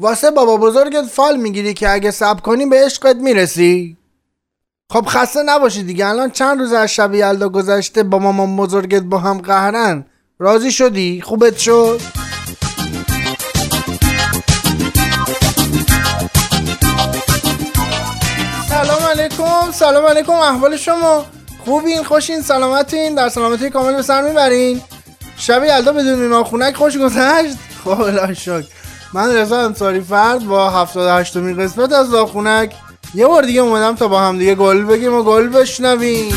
واسه بابا بزرگت فال می‌گیری که اگه سب کنی به عشقت می‌رسی. خب خسته نباشی دیگه. الان چند روز از شب یلدا گذشته با مامان بزرگت با هم قهرن. راضی شدی؟ خوبت شد؟ سلام علیکم. سلام علیکم احوال شما. خوبین؟ خوشین؟ سلامتین؟ در سلامتی کامل به سر می‌برین؟ شب یلدا بدون ناخونک خوش گذشت. خب الهی شکر من رضا انصاری فرد با 78 مین قسمت از ناخونک یه بار دیگه اومدم تا با هم دیگه گل بگیم و گل بشنویم.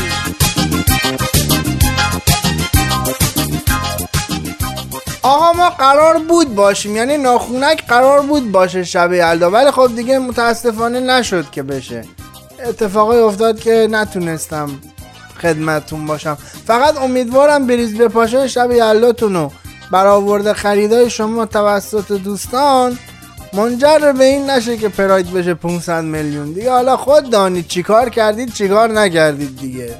آقا ما قرار بود باشیم یعنی ناخونک قرار بود باشه شب یلدا ولی خب دیگه متاسفانه نشد که بشه. اتفاقی افتاد که نتونستم خدمتتون باشم. فقط امیدوارم بریز به پاشه شب یلداتون رو برآورده خریدای شما توسط دوستان منجر به این نشه که پراید بشه 500 میلیون. دیگه حالا خود دانید چیکار کردید چیکار نکردید دیگه.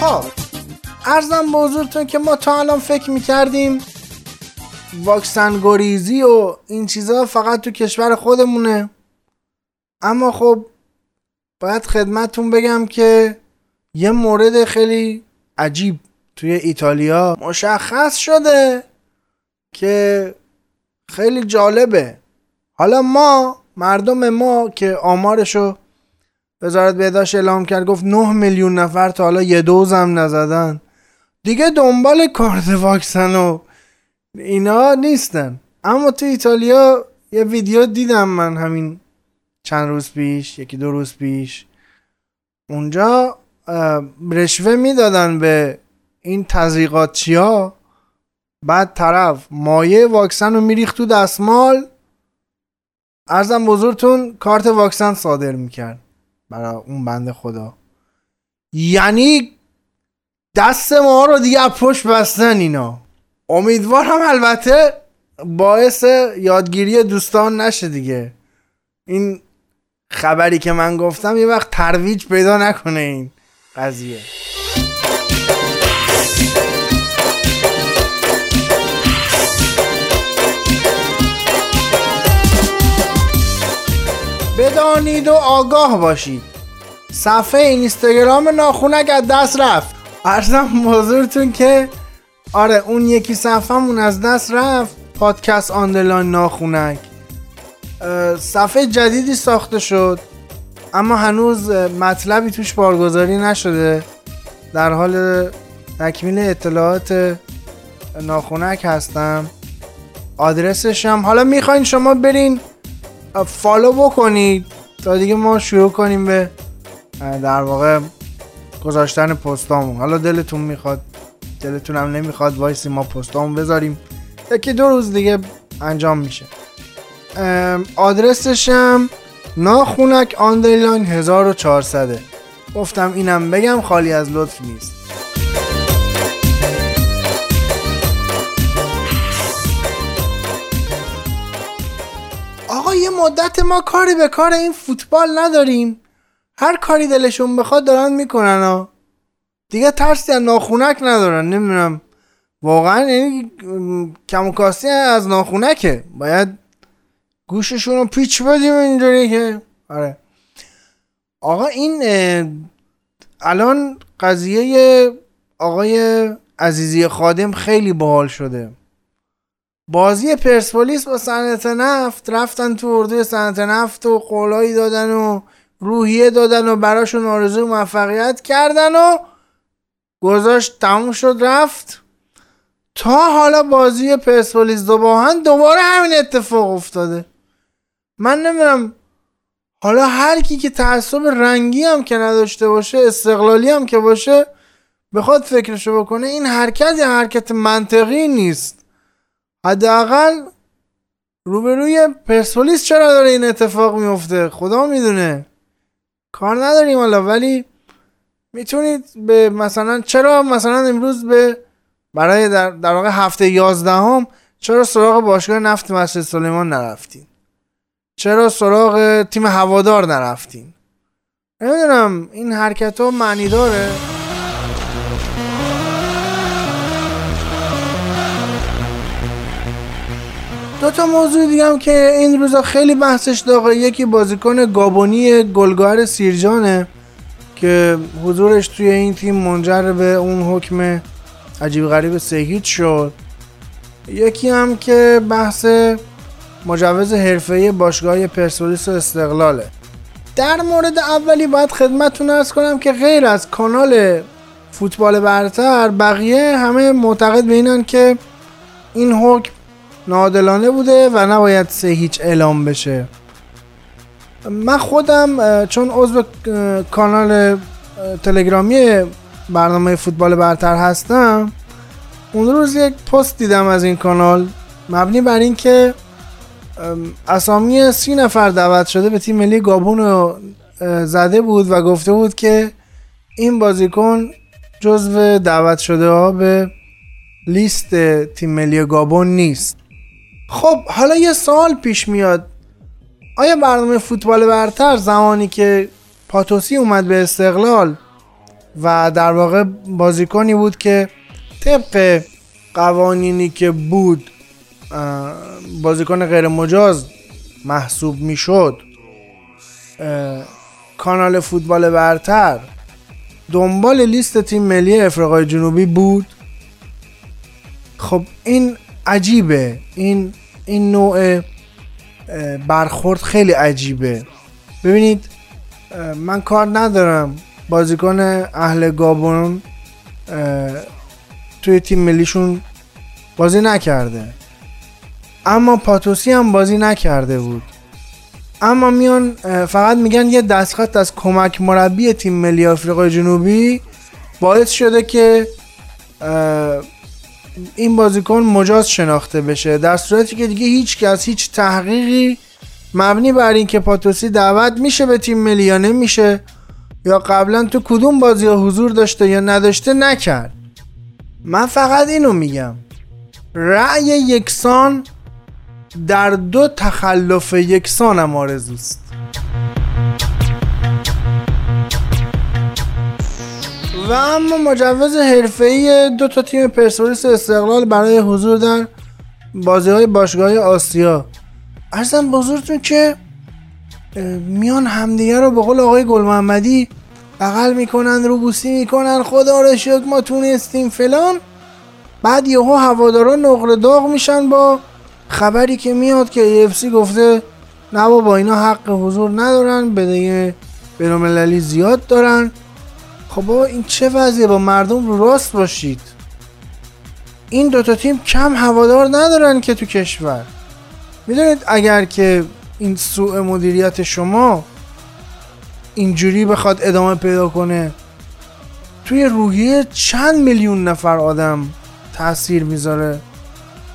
خب ارزم به حضورتون که ما تا الان فکر می‌کردیم واکسن گریزی و این چیزها فقط تو کشور خودمونه. اما خب باید خدمتتون بگم که یه مورد خیلی عجیب توی ایتالیا مشخص شده که خیلی جالبه. حالا ما مردم ما که آمارشو وزارت بهداشت اعلام کرد گفت 9 میلیون نفر تا حالا یه دوز هم نزدن. دیگه دنبال کارت واکسن و اینا نیستن. اما تو ایتالیا یه ویدیو دیدم من همین چند روز پیش یکی دو روز پیش. اونجا رشوه می‌دادن به این تزریقاتچی ها بعد طرف مایه واکسن رو میریخت تو دستمال. ارزم بزرگتون کارت واکسن صادر می‌کرد برای اون بنده خدا. یعنی دست ما رو دیگه پشت بستن اینا. امیدوارم البته باعث یادگیری دوستان نشه دیگه. این خبری که من گفتم یه وقت ترویج پیدا نکنه این. قضیه. بدانید و آگاه باشید. صفحه اینستاگرام ناخونک از دست رفت. ارزم حضورتون که آره اون یکی صفحمون از دست رفت. پادکست آندرلاین ناخونک. صفحه جدیدی ساخته شد. اما هنوز مطلبی توش بارگذاری نشده. در حال تکمیل اطلاعات ناخونک هستم. آدرسش هم حالا می‌خواین شما برین follow بکنید تا دیگه ما شروع کنیم به در واقع گذاشتن پستامون. حالا دلتون می‌خواد دلتون هم نمی‌خواد وایسی ما پستامون بذاریم. یکی دو روز دیگه انجام میشه. آدرسشم ناخونک underline 1400 گفتم اینم بگم خالی از لطف نیست. آقا یه مدت ما کاری به کار این فوتبال نداریم. هر کاری دلشون بخواد دارن می‌کنن ها. دیگه ترسی از ناخونک ندارن نمی‌دونم. واقعا یعنی کم و کاستی از ناخونکه. باید گوششون رو پیچ بدیم اینجوری که آره. آقا این الان قضیه آقای عزیزی خادم خیلی باحال شده. بازی پرسپولیس با صنعت نفت رفتن تو اردوی صنعت نفت و قولایی دادن و روحیه دادن و براشون آرزو موفقیت کردن و گذاشت تموم شد رفت. تا حالا بازی پرسپولیس دو باهن دوباره همین اتفاق افتاده. من نمی‌دونم. حالا هر کی که تعصب رنگی هم که نداشته باشه استقلالی هم که باشه بخواد فکرشو بکنه این حرکت یه حرکت منطقی نیست. حداقل روبروی پرسپولیس چرا داره این اتفاق میفته خدا می‌دونه. کار نداریم حالا ولی می‌تونید به مثلا چرا مثلا امروز به برای در, در واقع هفته یازدهم چرا سراغ باشگاه نفت مسجد سلیمان نرفتین؟ چرا سراغ تیم هوادار نرفتین؟ نمی‌دونم این حرکت ها معنی داره؟ دو تا موضوع دیگه هم که این روزا خیلی بحثش داغه. یکی بازیکن گابونی گلگار سیرجانه که حضورش توی این تیم منجر به اون حکم عجیب غریب سهیت شد. یکی هم که بحث مجوز حرفه‌ای باشگاه پرسپولیس و استقلاله. در مورد اولی باید خدمتتون ارز کنم که غیر از کانال فوتبال برتر بقیه همه معتقد به اینن که این حکم نادلانه بوده و نباید سه هیچ اعلام بشه. من خودم چون عضو کانال تلگرامی برنامه فوتبال برتر هستم اون روز یک پست دیدم از این کانال مبنی بر اینکه اسامی سی نفر دعوت شده به تیم ملی گابون رو زده بود و گفته بود که این بازیکن جزو دعوت شده ها به لیست تیم ملی گابون نیست. خب حالا یه سوال پیش میاد. آیا برنامه فوتبال برتر زمانی که پاتوسی اومد به استقلال و در واقع بازیکنی بود که طبق قوانینی که بود بازیکن غیر مجاز محسوب می‌شد. کانال فوتبال برتر دنبال لیست تیم ملی افریقای جنوبی بود. خب این عجیبه. این این نوع برخورد خیلی عجیبه. ببینید من کار ندارم. بازیکن اهل گابون توی تیم ملیشون بازی نکرده. اما پاتوسی هم بازی نکرده بود. اما میان فقط میگن یه دستخط از کمک مربی تیم ملی آفریقای جنوبی باعث شده که این بازیکن مجاز شناخته بشه. در صورتی که دیگه هیچ کس هیچ تحقیقی مبنی بر اینکه پاتوسی دعوت میشه به تیم ملی یا نمیشه یا قبلا تو کدوم بازی ها حضور داشته یا نداشته نکرد. من فقط اینو میگم. رأی یکسان در دو تخلف یکسان هم آرزوست. و اما مجوز حرفه‌ای دو تا تیم پرسپولیس استقلال برای حضور در بازی های باشگاه آسیا. ارزم بزرگتون که میان همدیگه رو به قول آقای گل محمدی بغل می‌کنن رو بوسی می‌کنن خدا رو شکر ما تونستیم فلان. بعد یهو هوادارا نقل داغ میشن با خبری که میاد که سی گفته نه با اینا حق حضور ندارن بدهی بینالمللی زیاد دارن. خب بابا این چه وضعیه؟ با مردم رو راست باشید. این دوتا تیم کم هوادار ندارن که تو کشور. می‌دونید اگر که این سوء مدیریت شما اینجوری بخواد ادامه پیدا کنه توی روحیه چند میلیون نفر آدم تاثیر می‌ذاره؟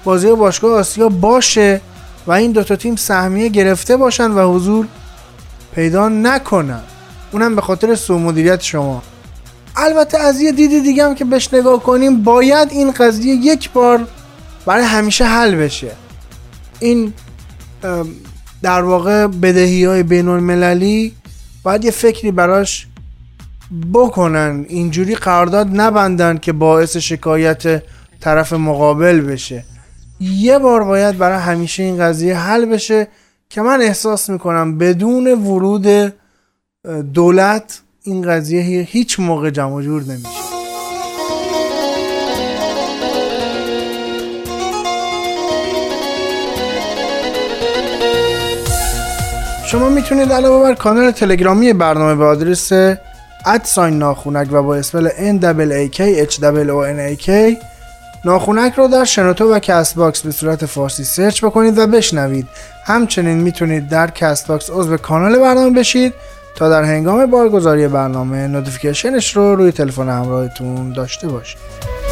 بازی باشگاه آسیا باشه و این دوتا تیم سهمیه گرفته باشن و حضور پیدا نکنن. اونم به خاطر سو مدیریت شما. البته از یه دید دیگه هم که بهش نگاه کنیم باید این قضیه یک بار برای همیشه حل بشه. این در واقع بدهی های بین المللی باید یه فکری براش بکنن. اینجوری قرارداد نبندن که باعث شکایت طرف مقابل بشه. یه بار باید برای همیشه این قضیه حل بشه که من احساس می‌کنم بدون ورود دولت این قضیه هیچ موقع جمع جور نمیشه. شما می‌تونید علاوه بر کانال تلگرامی برنامه به آدرس at sign ناخونک و با spell NAAKH ناخونک رو در شنوتو و Castbox به صورت فارسی سرچ بکنید و بشنوید. همچنین می‌تونید در Castbox عضو کانال برنامه بشید تا در هنگام بارگذاری برنامه notification ش رو روی تلفن همراهتون داشته باشید.